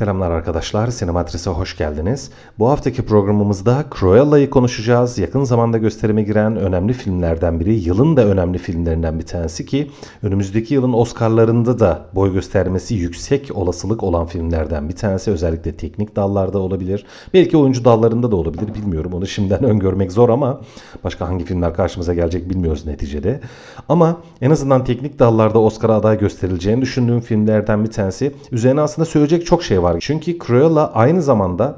Selamlar arkadaşlar, Sinematris'e hoş geldiniz. Bu haftaki programımızda Cruella'yı konuşacağız. Yakın zamanda gösterime giren önemli filmlerden biri, yılın da önemli filmlerinden bir tanesi ki önümüzdeki yılın Oscar'larında da boy göstermesi yüksek olasılık olan filmlerden bir tanesi. Özellikle teknik dallarda olabilir. Belki oyuncu dallarında da olabilir, bilmiyorum. Onu şimdiden öngörmek zor ama başka hangi filmler karşımıza gelecek bilmiyoruz neticede. Ama en azından teknik dallarda Oscar'a aday gösterileceğini düşündüğüm filmlerden bir tanesi. Üzerine aslında söyleyecek çok şey var. Çünkü Cruella aynı zamanda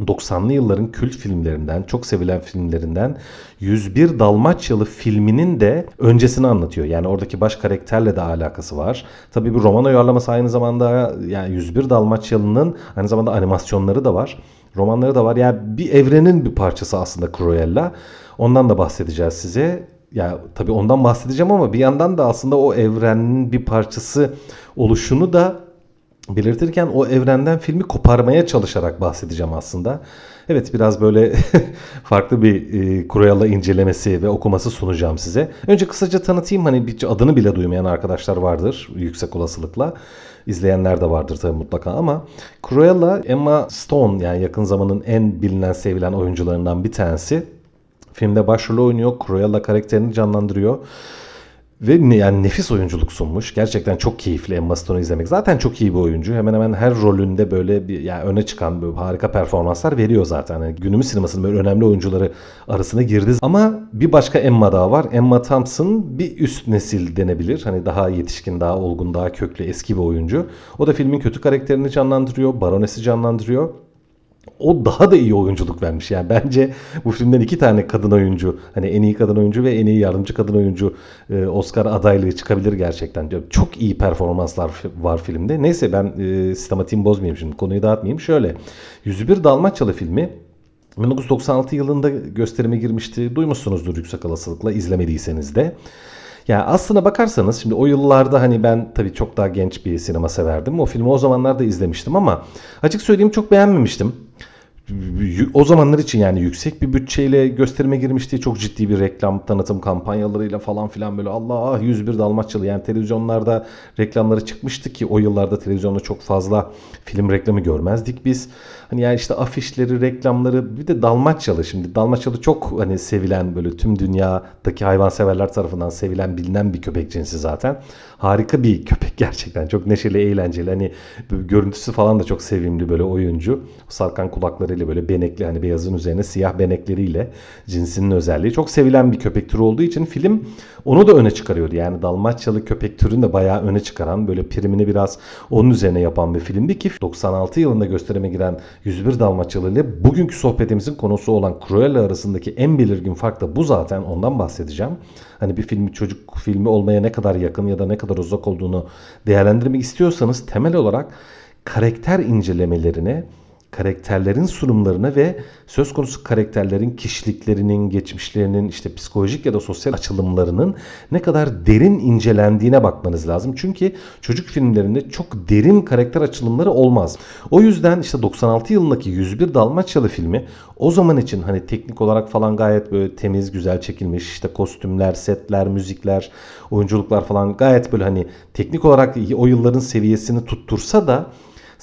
90'lı yılların kült filmlerinden, çok sevilen filmlerinden 101 Dalmaçyalı filminin de öncesini anlatıyor. Yani oradaki baş karakterle de alakası var. Tabii bu roman uyarlaması aynı zamanda yani 101 Dalmaçyalı'nın aynı zamanda animasyonları da var. Romanları da var. Yani bir evrenin bir parçası aslında Cruella. Ondan da bahsedeceğiz size. Ya tabii ondan bahsedeceğim ama bir yandan da aslında o evrenin bir parçası oluşunu da belirtirken o evrenden filmi koparmaya çalışarak bahsedeceğim aslında. Evet biraz böyle farklı bir e, Cruella incelemesi ve okuması sunacağım size. Önce kısaca tanıtayım hani bir adını bile duymayan arkadaşlar vardır yüksek olasılıkla. İzleyenler de vardır tabii mutlaka ama Cruella Emma Stone yani yakın zamanın en bilinen sevilen oyuncularından bir tanesi. Filmde başrolü oynuyor. Cruella karakterini canlandırıyor. Ve yani nefis oyunculuk sunmuş. Gerçekten çok keyifli Emma Stone'u izlemek. Zaten çok iyi bir oyuncu. Hemen hemen her rolünde böyle bir yani öne çıkan böyle harika performanslar veriyor zaten. Yani günümüz sinemasının böyle önemli oyuncuları arasına girdi. Ama bir başka Emma daha var. Emma Thompson bir üst nesil denebilir. Hani daha yetişkin, daha olgun, daha köklü, eski bir oyuncu. O da filmin kötü karakterini canlandırıyor. Baronesi canlandırıyor o daha da iyi oyunculuk vermiş. Yani bence bu filmden iki tane kadın oyuncu hani en iyi kadın oyuncu ve en iyi yardımcı kadın oyuncu e, Oscar adaylığı çıkabilir gerçekten. Çok iyi performanslar var filmde. Neyse ben e, sistematiğimi bozmayayım şimdi konuyu dağıtmayayım. Şöyle 101 Dalmaçyalı filmi 1996 yılında gösterime girmişti. Duymuşsunuzdur yüksek olasılıkla izlemediyseniz de. Yani aslına bakarsanız şimdi o yıllarda hani ben tabii çok daha genç bir sinema severdim. O filmi o zamanlarda izlemiştim ama açık söyleyeyim çok beğenmemiştim o zamanlar için yani yüksek bir bütçeyle gösterime girmişti. Çok ciddi bir reklam tanıtım kampanyalarıyla falan filan böyle Allah 101 Dalmaçyalı yani televizyonlarda reklamları çıkmıştı ki o yıllarda televizyonda çok fazla film reklamı görmezdik biz. Hani yani işte afişleri, reklamları bir de Dalmaçyalı şimdi. Dalmaçyalı çok hani sevilen böyle tüm dünyadaki hayvanseverler tarafından sevilen bilinen bir köpek cinsi zaten. Harika bir köpek gerçekten. Çok neşeli, eğlenceli. Hani görüntüsü falan da çok sevimli böyle oyuncu. Sarkan kulaklarıyla böyle benekli hani beyazın üzerine siyah benekleriyle cinsinin özelliği. Çok sevilen bir köpek türü olduğu için film onu da öne çıkarıyordu. Yani Dalmaçyalı köpek türünü de bayağı öne çıkaran böyle primini biraz onun üzerine yapan bir filmdi ki 96 yılında gösterime giren 101 Dalmaçyalı ile bugünkü sohbetimizin konusu olan Cruella arasındaki en belirgin fark da bu zaten ondan bahsedeceğim. Hani bir filmi çocuk filmi olmaya ne kadar yakın ya da ne kadar uzak olduğunu değerlendirmek istiyorsanız temel olarak karakter incelemelerine karakterlerin sunumlarına ve söz konusu karakterlerin kişiliklerinin, geçmişlerinin, işte psikolojik ya da sosyal açılımlarının ne kadar derin incelendiğine bakmanız lazım. Çünkü çocuk filmlerinde çok derin karakter açılımları olmaz. O yüzden işte 96 yılındaki 101 Dalmaçyalı filmi o zaman için hani teknik olarak falan gayet böyle temiz, güzel çekilmiş. işte kostümler, setler, müzikler, oyunculuklar falan gayet böyle hani teknik olarak o yılların seviyesini tuttursa da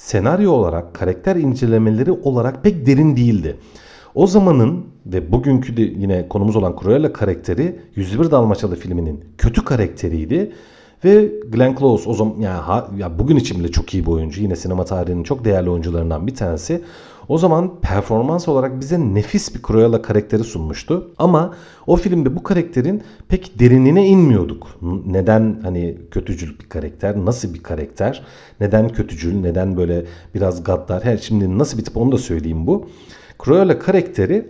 senaryo olarak, karakter incelemeleri olarak pek derin değildi. O zamanın ve bugünkü de yine konumuz olan Cruella karakteri 101 Dalmaçyalı filminin kötü karakteriydi. Ve Glenn Close o zaman yani ha, ya bugün için bile çok iyi bir oyuncu. Yine sinema tarihinin çok değerli oyuncularından bir tanesi. O zaman performans olarak bize nefis bir Cruella karakteri sunmuştu. Ama o filmde bu karakterin pek derinine inmiyorduk. Neden hani kötücül bir karakter, nasıl bir karakter, neden kötücül, neden böyle biraz gaddar. Her şimdi nasıl bir tip onu da söyleyeyim bu. Cruella karakteri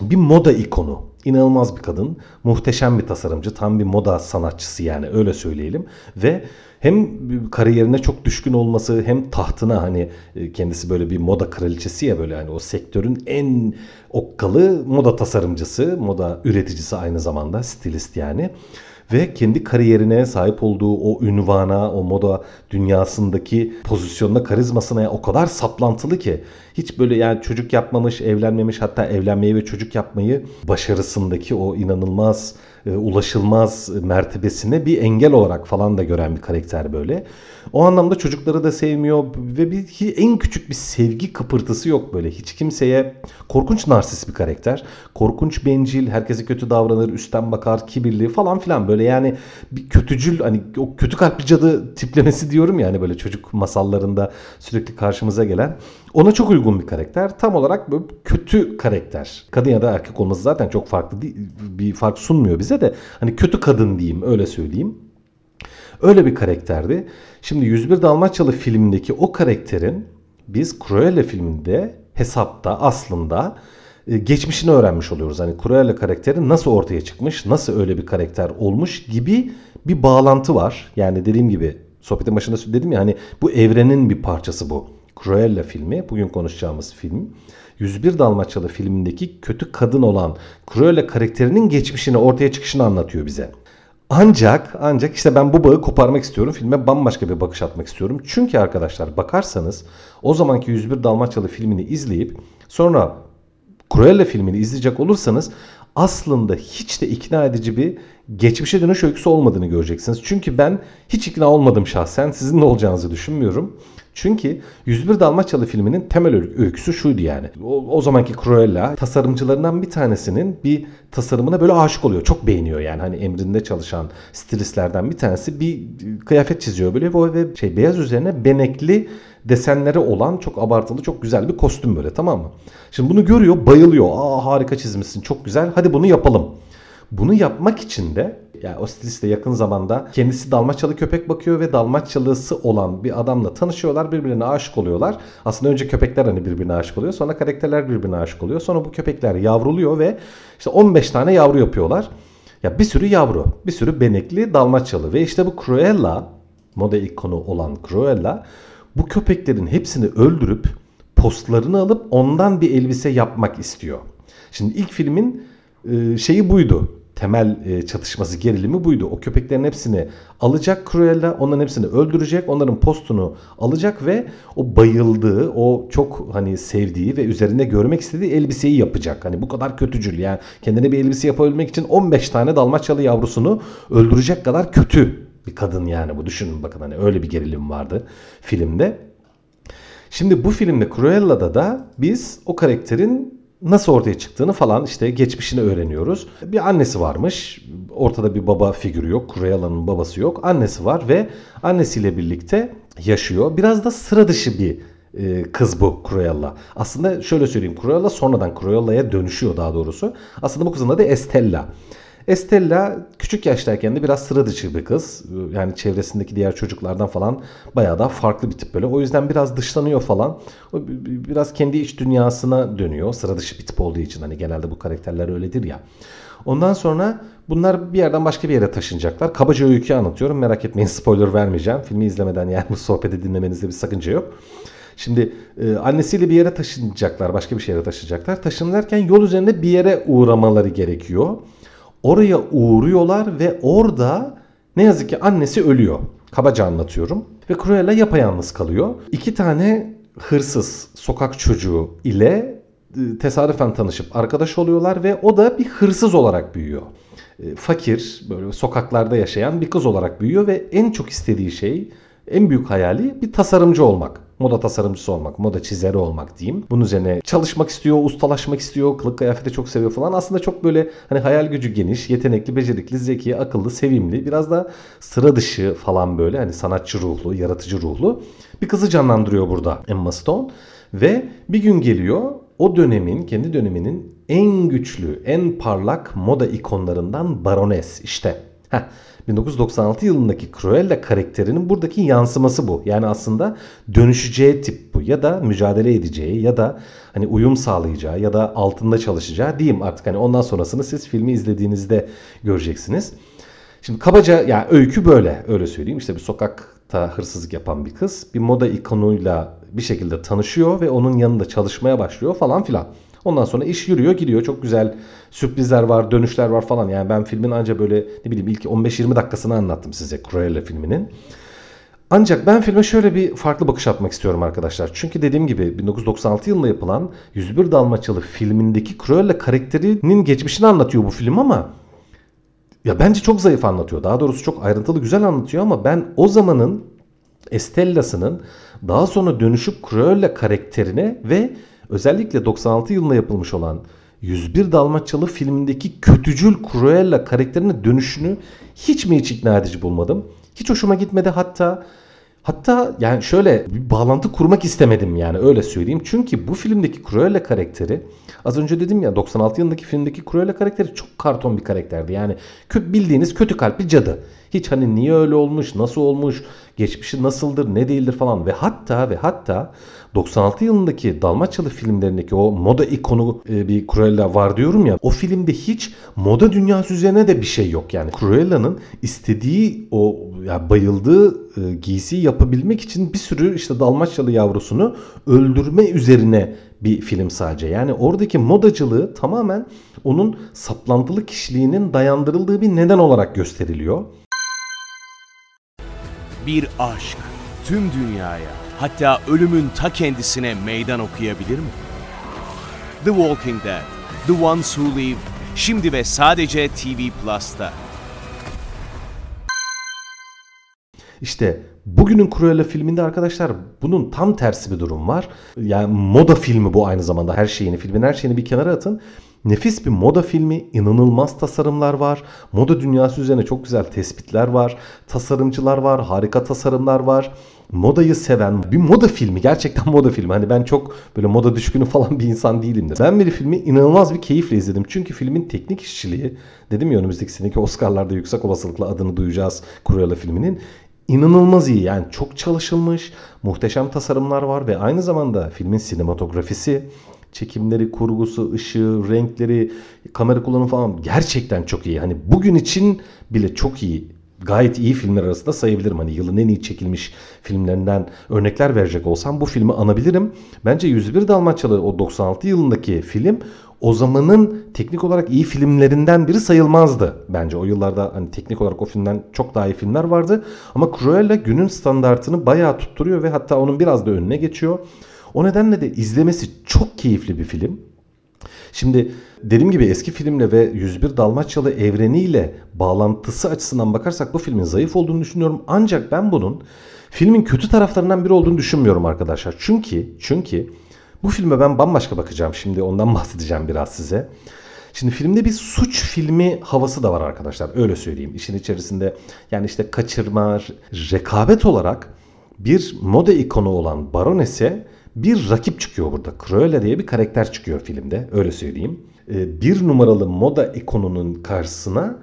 bir moda ikonu. İnanılmaz bir kadın. Muhteşem bir tasarımcı. Tam bir moda sanatçısı yani öyle söyleyelim. Ve hem kariyerine çok düşkün olması hem tahtına hani e, kendisi böyle bir moda kraliçesi ya böyle hani o sektörün en okkalı moda tasarımcısı, moda üreticisi aynı zamanda stilist yani. ve kendi kariyerine sahip olduğu o ünvana, o moda dünyasındaki pozisyonuna, karizmasına o kadar saplantılı ki hiç böyle yani çocuk yapmamış, evlenmemiş hatta evlenmeyi ve çocuk yapmayı başarısındaki o inanılmaz ulaşılmaz mertebesine bir engel olarak falan da gören bir karakter böyle. O anlamda çocukları da sevmiyor ve bir en küçük bir sevgi kıpırtısı yok böyle. Hiç kimseye korkunç narsist bir karakter. Korkunç bencil, herkese kötü davranır, üstten bakar, kibirli falan filan böyle yani bir kötücül hani o kötü kalpli cadı tiplemesi diyorum yani böyle çocuk masallarında sürekli karşımıza gelen. Ona çok uygun bir karakter. Tam olarak böyle kötü karakter. Kadın ya da erkek olması zaten çok farklı bir fark sunmuyor bize de. Hani kötü kadın diyeyim öyle söyleyeyim. Öyle bir karakterdi. Şimdi 101 Dalmaçyalı filmindeki o karakterin biz Cruella filminde hesapta aslında e, geçmişini öğrenmiş oluyoruz. Hani Cruella karakteri nasıl ortaya çıkmış, nasıl öyle bir karakter olmuş gibi bir bağlantı var. Yani dediğim gibi sohbetin başında dedim ya hani bu evrenin bir parçası bu. Cruella filmi, bugün konuşacağımız film. 101 Dalmaçyalı filmindeki kötü kadın olan Cruella karakterinin geçmişini ortaya çıkışını anlatıyor bize. Ancak ancak işte ben bu bağı koparmak istiyorum. Filme bambaşka bir bakış atmak istiyorum. Çünkü arkadaşlar bakarsanız o zamanki 101 Dalmaçyalı filmini izleyip sonra Cruella filmini izleyecek olursanız aslında hiç de ikna edici bir geçmişe dönüş öyküsü olmadığını göreceksiniz. Çünkü ben hiç ikna olmadım şahsen. Sizin de olacağınızı düşünmüyorum. Çünkü 101 Dalmaçyalı filminin temel öyküsü şuydu yani. O, o zamanki Cruella tasarımcılarından bir tanesinin bir tasarımına böyle aşık oluyor. Çok beğeniyor yani. Hani emrinde çalışan stilistlerden bir tanesi bir kıyafet çiziyor böyle ve şey beyaz üzerine benekli desenleri olan çok abartılı çok güzel bir kostüm böyle tamam mı? Şimdi bunu görüyor bayılıyor. Aa harika çizmişsin çok güzel hadi bunu yapalım. Bunu yapmak için de yani o stilist de yakın zamanda kendisi Dalmaçyalı köpek bakıyor ve Dalmaçyalısı olan bir adamla tanışıyorlar. Birbirine aşık oluyorlar. Aslında önce köpekler hani birbirine aşık oluyor. Sonra karakterler birbirine aşık oluyor. Sonra bu köpekler yavruluyor ve işte 15 tane yavru yapıyorlar. Ya bir sürü yavru, bir sürü benekli Dalmaçyalı ve işte bu Cruella, moda ikonu olan Cruella bu köpeklerin hepsini öldürüp postlarını alıp ondan bir elbise yapmak istiyor. Şimdi ilk filmin şeyi buydu temel e, çatışması gerilimi buydu. O köpeklerin hepsini alacak Cruella, onların hepsini öldürecek, onların postunu alacak ve o bayıldığı, o çok hani sevdiği ve üzerinde görmek istediği elbiseyi yapacak. Hani bu kadar kötücül yani kendine bir elbise yapabilmek için 15 tane Dalmaçyalı yavrusunu öldürecek kadar kötü bir kadın yani bu düşünün bakın hani öyle bir gerilim vardı filmde. Şimdi bu filmde Cruella'da da biz o karakterin nasıl ortaya çıktığını falan işte geçmişini öğreniyoruz. Bir annesi varmış. Ortada bir baba figürü yok. Cruella'nın babası yok. Annesi var ve annesiyle birlikte yaşıyor. Biraz da sıra dışı bir e, kız bu Cruella. Aslında şöyle söyleyeyim Cruella sonradan Cruella'ya dönüşüyor daha doğrusu. Aslında bu kızın adı Estella. Estella küçük yaştayken de biraz sıra dışı bir kız. Yani çevresindeki diğer çocuklardan falan bayağı daha farklı bir tip böyle. O yüzden biraz dışlanıyor falan. O biraz kendi iç dünyasına dönüyor. Sıra dışı bir tip olduğu için hani genelde bu karakterler öyledir ya. Ondan sonra bunlar bir yerden başka bir yere taşınacaklar. Kabaca öyküyü anlatıyorum. Merak etmeyin spoiler vermeyeceğim. Filmi izlemeden yani bu sohbeti dinlemenizde bir sakınca yok. Şimdi e, annesiyle bir yere taşınacaklar. Başka bir şehre taşınacaklar. Taşınırken yol üzerinde bir yere uğramaları gerekiyor. Oraya uğruyorlar ve orada ne yazık ki annesi ölüyor. Kabaca anlatıyorum. Ve Cruella yapayalnız kalıyor. İki tane hırsız sokak çocuğu ile e, tesadüfen tanışıp arkadaş oluyorlar ve o da bir hırsız olarak büyüyor. E, fakir, böyle sokaklarda yaşayan bir kız olarak büyüyor ve en çok istediği şey, en büyük hayali bir tasarımcı olmak moda tasarımcısı olmak, moda çizeri olmak diyeyim. Bunun üzerine çalışmak istiyor, ustalaşmak istiyor, kılık kıyafeti çok seviyor falan. Aslında çok böyle hani hayal gücü geniş, yetenekli, becerikli, zeki, akıllı, sevimli, biraz da sıra dışı falan böyle hani sanatçı ruhlu, yaratıcı ruhlu bir kızı canlandırıyor burada Emma Stone. Ve bir gün geliyor o dönemin, kendi döneminin en güçlü, en parlak moda ikonlarından Baroness işte. Heh, 1996 yılındaki Cruella karakterinin buradaki yansıması bu. Yani aslında dönüşeceği tip bu ya da mücadele edeceği ya da hani uyum sağlayacağı ya da altında çalışacağı diyeyim artık hani ondan sonrasını siz filmi izlediğinizde göreceksiniz. Şimdi kabaca yani öykü böyle öyle söyleyeyim işte bir sokakta hırsızlık yapan bir kız bir moda ikonuyla bir şekilde tanışıyor ve onun yanında çalışmaya başlıyor falan filan. Ondan sonra iş yürüyor gidiyor. Çok güzel sürprizler var, dönüşler var falan. Yani ben filmin anca böyle ne bileyim ilk 15-20 dakikasını anlattım size Cruella filminin. Ancak ben filme şöyle bir farklı bakış atmak istiyorum arkadaşlar. Çünkü dediğim gibi 1996 yılında yapılan 101 Dalmaçyalı filmindeki Cruella karakterinin geçmişini anlatıyor bu film ama ya bence çok zayıf anlatıyor. Daha doğrusu çok ayrıntılı güzel anlatıyor ama ben o zamanın Estella'sının daha sonra dönüşüp Cruella karakterine ve özellikle 96 yılında yapılmış olan 101 Dalmaçyalı filmindeki kötücül Cruella karakterine dönüşünü hiç mi hiç ikna edici bulmadım. Hiç hoşuma gitmedi hatta Hatta yani şöyle bir bağlantı kurmak istemedim yani öyle söyleyeyim. Çünkü bu filmdeki Cruella karakteri az önce dedim ya 96 yılındaki filmdeki Cruella karakteri çok karton bir karakterdi. Yani bildiğiniz kötü kalpli cadı. Hiç hani niye öyle olmuş, nasıl olmuş, geçmişi nasıldır, ne değildir falan ve hatta ve hatta 96 yılındaki Dalmaçyalı filmlerindeki o moda ikonu e, bir Cruella var diyorum ya. O filmde hiç moda dünyası üzerine de bir şey yok yani. Cruella'nın istediği o ya bayıldığı e, giysiyi yapabilmek için bir sürü işte Dalmaçyalı yavrusunu öldürme üzerine bir film sadece. Yani oradaki modacılığı tamamen onun saplantılı kişiliğinin dayandırıldığı bir neden olarak gösteriliyor. Bir aşk tüm dünyaya hatta ölümün ta kendisine meydan okuyabilir mi? The Walking Dead, The Ones Who Live, şimdi ve sadece TV Plus'ta. İşte bugünün Cruella filminde arkadaşlar bunun tam tersi bir durum var. Yani moda filmi bu aynı zamanda her şeyini, filmin her şeyini bir kenara atın. Nefis bir moda filmi, inanılmaz tasarımlar var. Moda dünyası üzerine çok güzel tespitler var. Tasarımcılar var, harika tasarımlar var. Modayı seven bir moda filmi, gerçekten moda filmi. Hani ben çok böyle moda düşkünü falan bir insan değilimdir. Ben bir filmi inanılmaz bir keyifle izledim. Çünkü filmin teknik işçiliği, dedim ya önümüzdeki seneki Oscar'larda yüksek olasılıkla adını duyacağız Cruella filminin inanılmaz iyi. Yani çok çalışılmış, muhteşem tasarımlar var ve aynı zamanda filmin sinematografisi, çekimleri, kurgusu, ışığı, renkleri, kamera kullanımı falan gerçekten çok iyi. Hani bugün için bile çok iyi. Gayet iyi filmler arasında sayabilirim. Hani yılın en iyi çekilmiş filmlerinden örnekler verecek olsam bu filmi anabilirim. Bence 101 Dalmaçyalı o 96 yılındaki film o zamanın teknik olarak iyi filmlerinden biri sayılmazdı. Bence o yıllarda hani teknik olarak o filmden çok daha iyi filmler vardı. Ama Cruella günün standartını bayağı tutturuyor ve hatta onun biraz da önüne geçiyor. O nedenle de izlemesi çok keyifli bir film. Şimdi dediğim gibi eski filmle ve 101 Dalmaçyalı evreniyle bağlantısı açısından bakarsak bu filmin zayıf olduğunu düşünüyorum. Ancak ben bunun filmin kötü taraflarından biri olduğunu düşünmüyorum arkadaşlar. Çünkü çünkü bu filme ben bambaşka bakacağım. Şimdi ondan bahsedeceğim biraz size. Şimdi filmde bir suç filmi havası da var arkadaşlar. Öyle söyleyeyim. İşin içerisinde yani işte kaçırma, rekabet olarak bir moda ikonu olan Baronese bir rakip çıkıyor burada. Cruella diye bir karakter çıkıyor filmde. Öyle söyleyeyim. Ee, bir numaralı moda ikonunun karşısına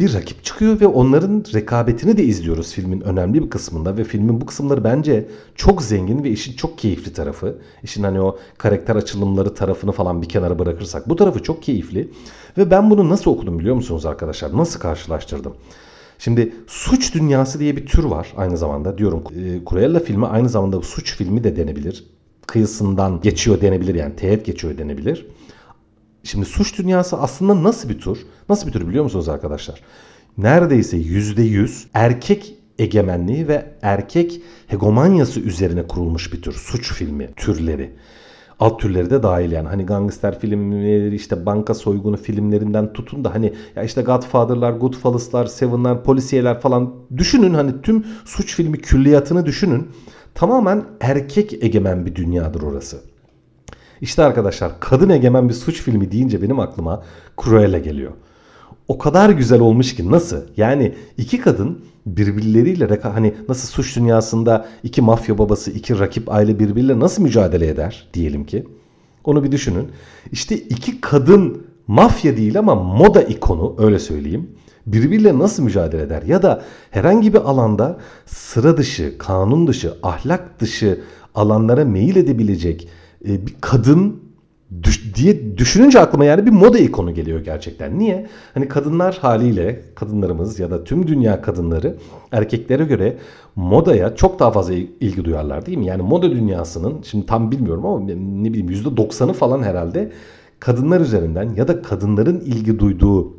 bir rakip çıkıyor ve onların rekabetini de izliyoruz filmin önemli bir kısmında ve filmin bu kısımları bence çok zengin ve işin çok keyifli tarafı. İşin hani o karakter açılımları tarafını falan bir kenara bırakırsak bu tarafı çok keyifli ve ben bunu nasıl okudum biliyor musunuz arkadaşlar? Nasıl karşılaştırdım? Şimdi suç dünyası diye bir tür var aynı zamanda diyorum. E, Cruella filmi aynı zamanda suç filmi de denebilir. Kıyısından geçiyor denebilir yani teğet geçiyor denebilir. Şimdi suç dünyası aslında nasıl bir tür? Nasıl bir tür biliyor musunuz arkadaşlar? Neredeyse %100 erkek egemenliği ve erkek hegemonyası üzerine kurulmuş bir tür suç filmi türleri. Alt türleri de dahil yani hani gangster filmleri işte banka soygunu filmlerinden tutun da hani ya işte Godfather'lar, Goodfellas'lar, Seven'lar, polisiyeler falan düşünün hani tüm suç filmi külliyatını düşünün. Tamamen erkek egemen bir dünyadır orası. İşte arkadaşlar kadın egemen bir suç filmi deyince benim aklıma Cruella geliyor. O kadar güzel olmuş ki nasıl? Yani iki kadın birbirleriyle hani nasıl suç dünyasında iki mafya babası, iki rakip aile birbiriyle nasıl mücadele eder diyelim ki. Onu bir düşünün. İşte iki kadın mafya değil ama moda ikonu öyle söyleyeyim. Birbiriyle nasıl mücadele eder? Ya da herhangi bir alanda sıra dışı, kanun dışı, ahlak dışı alanlara meyil edebilecek e, bir kadın düş, diye düşününce aklıma yani bir moda ikonu geliyor gerçekten. Niye? Hani kadınlar haliyle kadınlarımız ya da tüm dünya kadınları erkeklere göre modaya çok daha fazla ilgi duyarlar değil mi? Yani moda dünyasının şimdi tam bilmiyorum ama ne bileyim %90'ı falan herhalde kadınlar üzerinden ya da kadınların ilgi duyduğu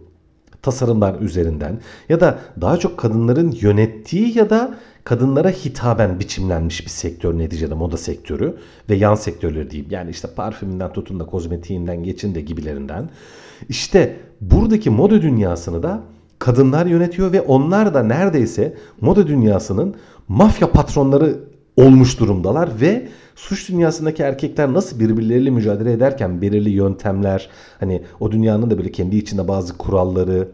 tasarımlar üzerinden ya da daha çok kadınların yönettiği ya da kadınlara hitaben biçimlenmiş bir sektör neticede moda sektörü ve yan sektörleri diyeyim. Yani işte parfümünden tutun da kozmetiğinden geçin de gibilerinden. İşte buradaki moda dünyasını da kadınlar yönetiyor ve onlar da neredeyse moda dünyasının mafya patronları olmuş durumdalar ve suç dünyasındaki erkekler nasıl birbirleriyle mücadele ederken belirli yöntemler hani o dünyanın da böyle kendi içinde bazı kuralları,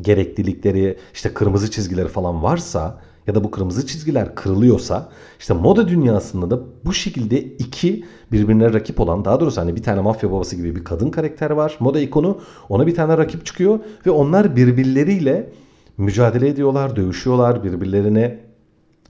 gereklilikleri, işte kırmızı çizgileri falan varsa ya da bu kırmızı çizgiler kırılıyorsa işte moda dünyasında da bu şekilde iki birbirine rakip olan daha doğrusu hani bir tane mafya babası gibi bir kadın karakter var moda ikonu ona bir tane rakip çıkıyor ve onlar birbirleriyle mücadele ediyorlar dövüşüyorlar birbirlerine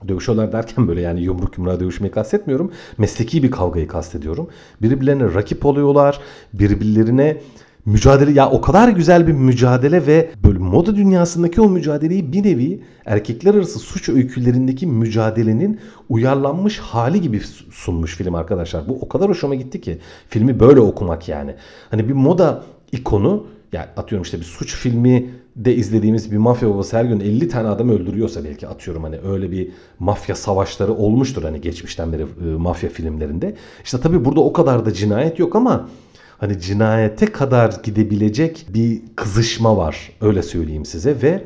dövüşüyorlar derken böyle yani yumruk yumruğa dövüşmeyi kastetmiyorum. Mesleki bir kavgayı kastediyorum. Birbirlerine rakip oluyorlar. Birbirlerine mücadele ya o kadar güzel bir mücadele ve böyle moda dünyasındaki o mücadeleyi bir nevi erkekler arası suç öykülerindeki mücadelenin uyarlanmış hali gibi sunmuş film arkadaşlar. Bu o kadar hoşuma gitti ki filmi böyle okumak yani. Hani bir moda ikonu yani atıyorum işte bir suç filmi de izlediğimiz bir mafya babası her gün 50 tane adam öldürüyorsa belki atıyorum hani öyle bir mafya savaşları olmuştur hani geçmişten beri e, mafya filmlerinde. İşte tabii burada o kadar da cinayet yok ama hani cinayete kadar gidebilecek bir kızışma var. Öyle söyleyeyim size ve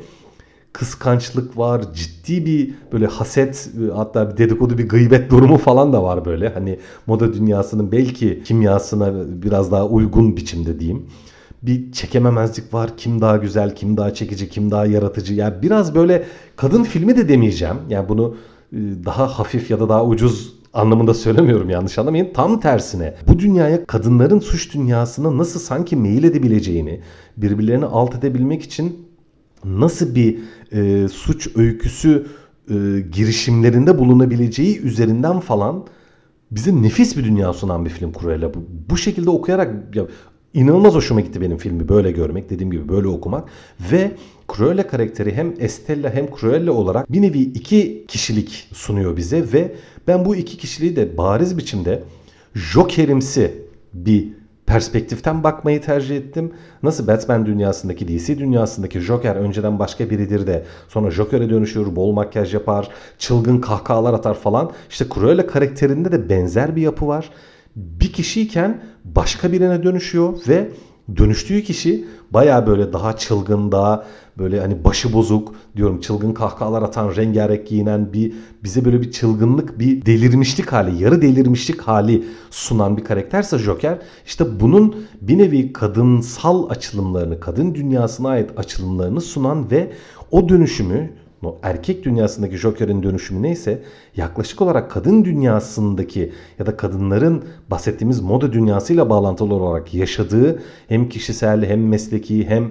kıskançlık var. Ciddi bir böyle haset hatta bir dedikodu bir gıybet durumu falan da var böyle. Hani moda dünyasının belki kimyasına biraz daha uygun biçimde diyeyim. Bir çekememezlik var. Kim daha güzel, kim daha çekici, kim daha yaratıcı. Yani biraz böyle kadın filmi de demeyeceğim. Yani bunu ıı, daha hafif ya da daha ucuz anlamında söylemiyorum yanlış anlamayın. Tam tersine bu dünyaya kadınların suç dünyasına nasıl sanki meyil edebileceğini, birbirlerini alt edebilmek için nasıl bir e, suç öyküsü e, girişimlerinde bulunabileceği üzerinden falan bize nefis bir dünya sunan bir film Cruella. Bu, bu şekilde okuyarak ya, inanılmaz hoşuma gitti benim filmi böyle görmek, dediğim gibi böyle okumak ve Cruella karakteri hem Estella hem Cruella olarak bir nevi iki kişilik sunuyor bize ve ben bu iki kişiliği de bariz biçimde Joker'imsi bir perspektiften bakmayı tercih ettim. Nasıl Batman dünyasındaki, DC dünyasındaki Joker önceden başka biridir de sonra Joker'e dönüşür, bol makyaj yapar, çılgın kahkahalar atar falan. İşte Cruella karakterinde de benzer bir yapı var. Bir kişiyken başka birine dönüşüyor ve dönüştüğü kişi baya böyle daha çılgın, daha böyle hani başı bozuk diyorum çılgın kahkahalar atan rengarenk giyinen bir bize böyle bir çılgınlık bir delirmişlik hali yarı delirmişlik hali sunan bir karakterse Joker işte bunun bir nevi kadınsal açılımlarını kadın dünyasına ait açılımlarını sunan ve o dönüşümü erkek dünyasındaki Joker'in dönüşümü neyse yaklaşık olarak kadın dünyasındaki ya da kadınların bahsettiğimiz moda dünyasıyla bağlantılı olarak yaşadığı hem kişisel hem mesleki hem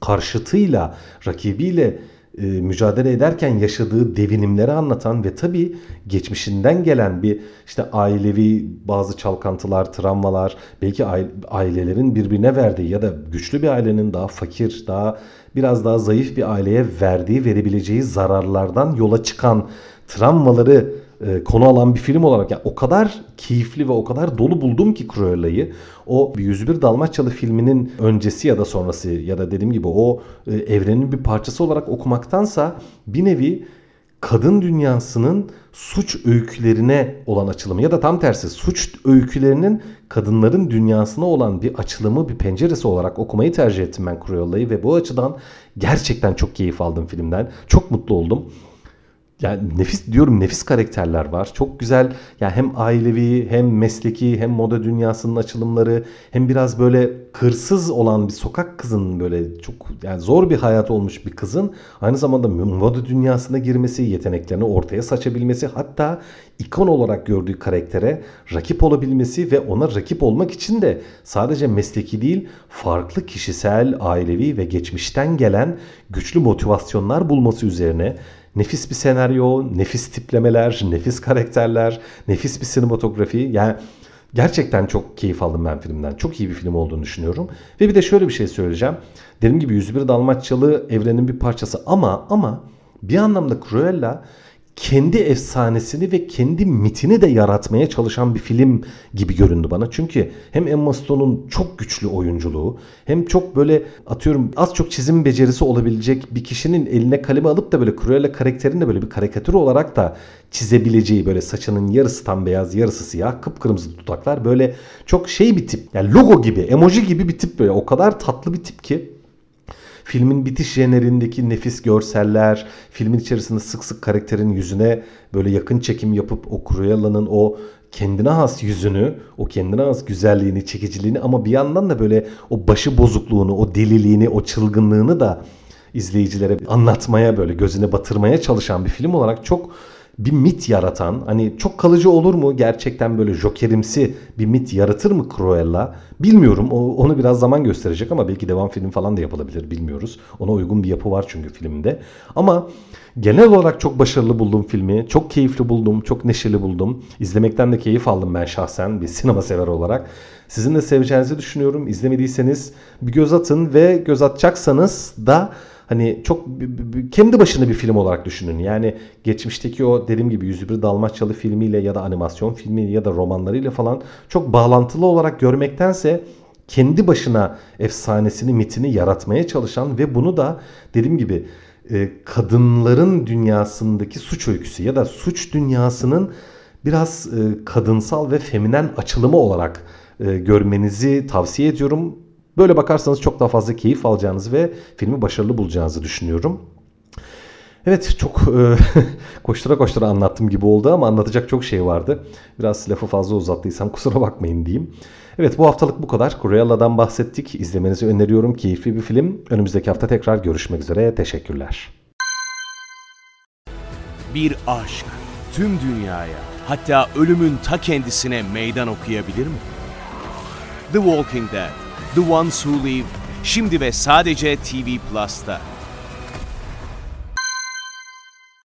karşıtıyla, rakibiyle e, mücadele ederken yaşadığı devinimleri anlatan ve tabii geçmişinden gelen bir işte ailevi bazı çalkantılar, travmalar, belki ailelerin birbirine verdiği ya da güçlü bir ailenin daha fakir, daha biraz daha zayıf bir aileye verdiği, verebileceği zararlardan yola çıkan travmaları e, konu alan bir film olarak yani o kadar keyifli ve o kadar dolu buldum ki Cruella'yı. O 101 Dalmaçyalı filminin öncesi ya da sonrası ya da dediğim gibi o e, evrenin bir parçası olarak okumaktansa bir nevi kadın dünyasının suç öykülerine olan açılımı ya da tam tersi suç öykülerinin kadınların dünyasına olan bir açılımı, bir penceresi olarak okumayı tercih ettim ben Cruella'yı ve bu açıdan gerçekten çok keyif aldım filmden. Çok mutlu oldum yani nefis diyorum nefis karakterler var. Çok güzel yani hem ailevi hem mesleki hem moda dünyasının açılımları hem biraz böyle kırsız olan bir sokak kızının böyle çok yani zor bir hayat olmuş bir kızın aynı zamanda moda dünyasına girmesi, yeteneklerini ortaya saçabilmesi hatta ikon olarak gördüğü karaktere rakip olabilmesi ve ona rakip olmak için de sadece mesleki değil farklı kişisel, ailevi ve geçmişten gelen güçlü motivasyonlar bulması üzerine Nefis bir senaryo, nefis tiplemeler, nefis karakterler, nefis bir sinematografi. Yani Gerçekten çok keyif aldım ben filmden. Çok iyi bir film olduğunu düşünüyorum. Ve bir de şöyle bir şey söyleyeceğim. Dediğim gibi 101 Dalmaçyalı evrenin bir parçası ama ama bir anlamda Cruella kendi efsanesini ve kendi mitini de yaratmaya çalışan bir film gibi göründü bana. Çünkü hem Emma Stone'un çok güçlü oyunculuğu hem çok böyle atıyorum az çok çizim becerisi olabilecek bir kişinin eline kalemi alıp da böyle Cruella karakterini de böyle bir karikatür olarak da çizebileceği böyle saçının yarısı tam beyaz yarısı siyah kıpkırmızı dudaklar böyle çok şey bir tip. Yani logo gibi emoji gibi bir tip böyle o kadar tatlı bir tip ki Filmin bitiş jenerindeki nefis görseller, filmin içerisinde sık sık karakterin yüzüne böyle yakın çekim yapıp o Cruella'nın o kendine has yüzünü, o kendine has güzelliğini, çekiciliğini ama bir yandan da böyle o başı bozukluğunu, o deliliğini, o çılgınlığını da izleyicilere anlatmaya böyle gözüne batırmaya çalışan bir film olarak çok bir mit yaratan hani çok kalıcı olur mu gerçekten böyle jokerimsi bir mit yaratır mı Cruella? Bilmiyorum. O, onu biraz zaman gösterecek ama belki devam film falan da yapılabilir bilmiyoruz. Ona uygun bir yapı var çünkü filmde. Ama genel olarak çok başarılı buldum filmi. Çok keyifli buldum çok neşeli buldum. İzlemekten de keyif aldım ben şahsen bir sinema sever olarak. Sizin de seveceğinizi düşünüyorum. İzlemediyseniz bir göz atın ve göz atacaksanız da hani çok kendi başına bir film olarak düşünün. Yani geçmişteki o dediğim gibi 101 Dalmaçyalı filmiyle ya da animasyon filmiyle ya da romanlarıyla falan çok bağlantılı olarak görmektense kendi başına efsanesini, mitini yaratmaya çalışan ve bunu da dediğim gibi e, kadınların dünyasındaki suç öyküsü ya da suç dünyasının biraz e, kadınsal ve feminen açılımı olarak e, görmenizi tavsiye ediyorum. Böyle bakarsanız çok daha fazla keyif alacağınızı ve filmi başarılı bulacağınızı düşünüyorum. Evet çok e, koştura koştura anlattım gibi oldu ama anlatacak çok şey vardı. Biraz lafı fazla uzattıysam kusura bakmayın diyeyim. Evet bu haftalık bu kadar. Cruella'dan bahsettik. İzlemenizi öneriyorum. Keyifli bir film. Önümüzdeki hafta tekrar görüşmek üzere. Teşekkürler. Bir aşk tüm dünyaya hatta ölümün ta kendisine meydan okuyabilir mi? The Walking Dead The Ones Who Live şimdi ve sadece TV Plus'ta.